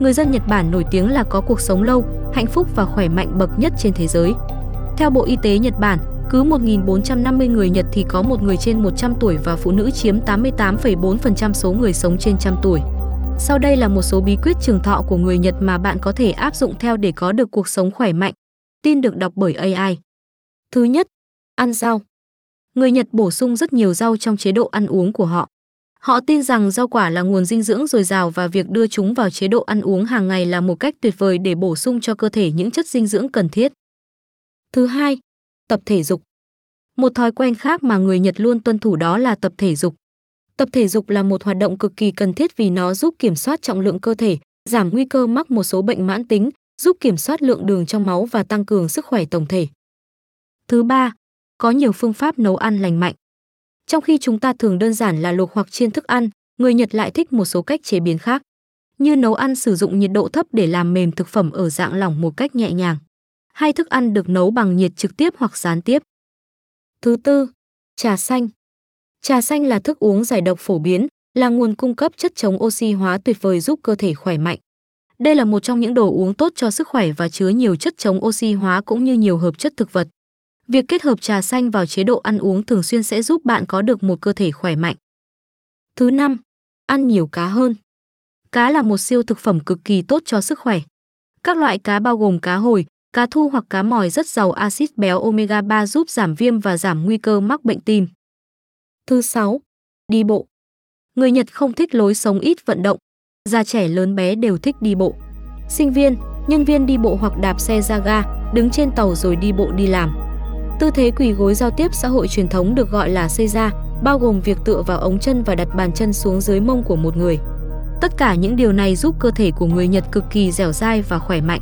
người dân Nhật Bản nổi tiếng là có cuộc sống lâu, hạnh phúc và khỏe mạnh bậc nhất trên thế giới. Theo Bộ Y tế Nhật Bản, cứ 1.450 người Nhật thì có một người trên 100 tuổi và phụ nữ chiếm 88,4% số người sống trên trăm tuổi. Sau đây là một số bí quyết trường thọ của người Nhật mà bạn có thể áp dụng theo để có được cuộc sống khỏe mạnh. Tin được đọc bởi AI. Thứ nhất, ăn rau. Người Nhật bổ sung rất nhiều rau trong chế độ ăn uống của họ. Họ tin rằng rau quả là nguồn dinh dưỡng dồi dào và việc đưa chúng vào chế độ ăn uống hàng ngày là một cách tuyệt vời để bổ sung cho cơ thể những chất dinh dưỡng cần thiết. Thứ hai, tập thể dục. Một thói quen khác mà người Nhật luôn tuân thủ đó là tập thể dục. Tập thể dục là một hoạt động cực kỳ cần thiết vì nó giúp kiểm soát trọng lượng cơ thể, giảm nguy cơ mắc một số bệnh mãn tính, giúp kiểm soát lượng đường trong máu và tăng cường sức khỏe tổng thể. Thứ ba, có nhiều phương pháp nấu ăn lành mạnh. Trong khi chúng ta thường đơn giản là luộc hoặc chiên thức ăn, người Nhật lại thích một số cách chế biến khác, như nấu ăn sử dụng nhiệt độ thấp để làm mềm thực phẩm ở dạng lỏng một cách nhẹ nhàng, hay thức ăn được nấu bằng nhiệt trực tiếp hoặc gián tiếp. Thứ tư, trà xanh. Trà xanh là thức uống giải độc phổ biến, là nguồn cung cấp chất chống oxy hóa tuyệt vời giúp cơ thể khỏe mạnh. Đây là một trong những đồ uống tốt cho sức khỏe và chứa nhiều chất chống oxy hóa cũng như nhiều hợp chất thực vật. Việc kết hợp trà xanh vào chế độ ăn uống thường xuyên sẽ giúp bạn có được một cơ thể khỏe mạnh. Thứ năm, ăn nhiều cá hơn. Cá là một siêu thực phẩm cực kỳ tốt cho sức khỏe. Các loại cá bao gồm cá hồi, cá thu hoặc cá mòi rất giàu axit béo omega 3 giúp giảm viêm và giảm nguy cơ mắc bệnh tim. Thứ sáu, đi bộ. Người Nhật không thích lối sống ít vận động. Già trẻ lớn bé đều thích đi bộ. Sinh viên, nhân viên đi bộ hoặc đạp xe ra ga, đứng trên tàu rồi đi bộ đi làm. Tư thế quỳ gối giao tiếp xã hội truyền thống được gọi là xây ra, bao gồm việc tựa vào ống chân và đặt bàn chân xuống dưới mông của một người. Tất cả những điều này giúp cơ thể của người Nhật cực kỳ dẻo dai và khỏe mạnh.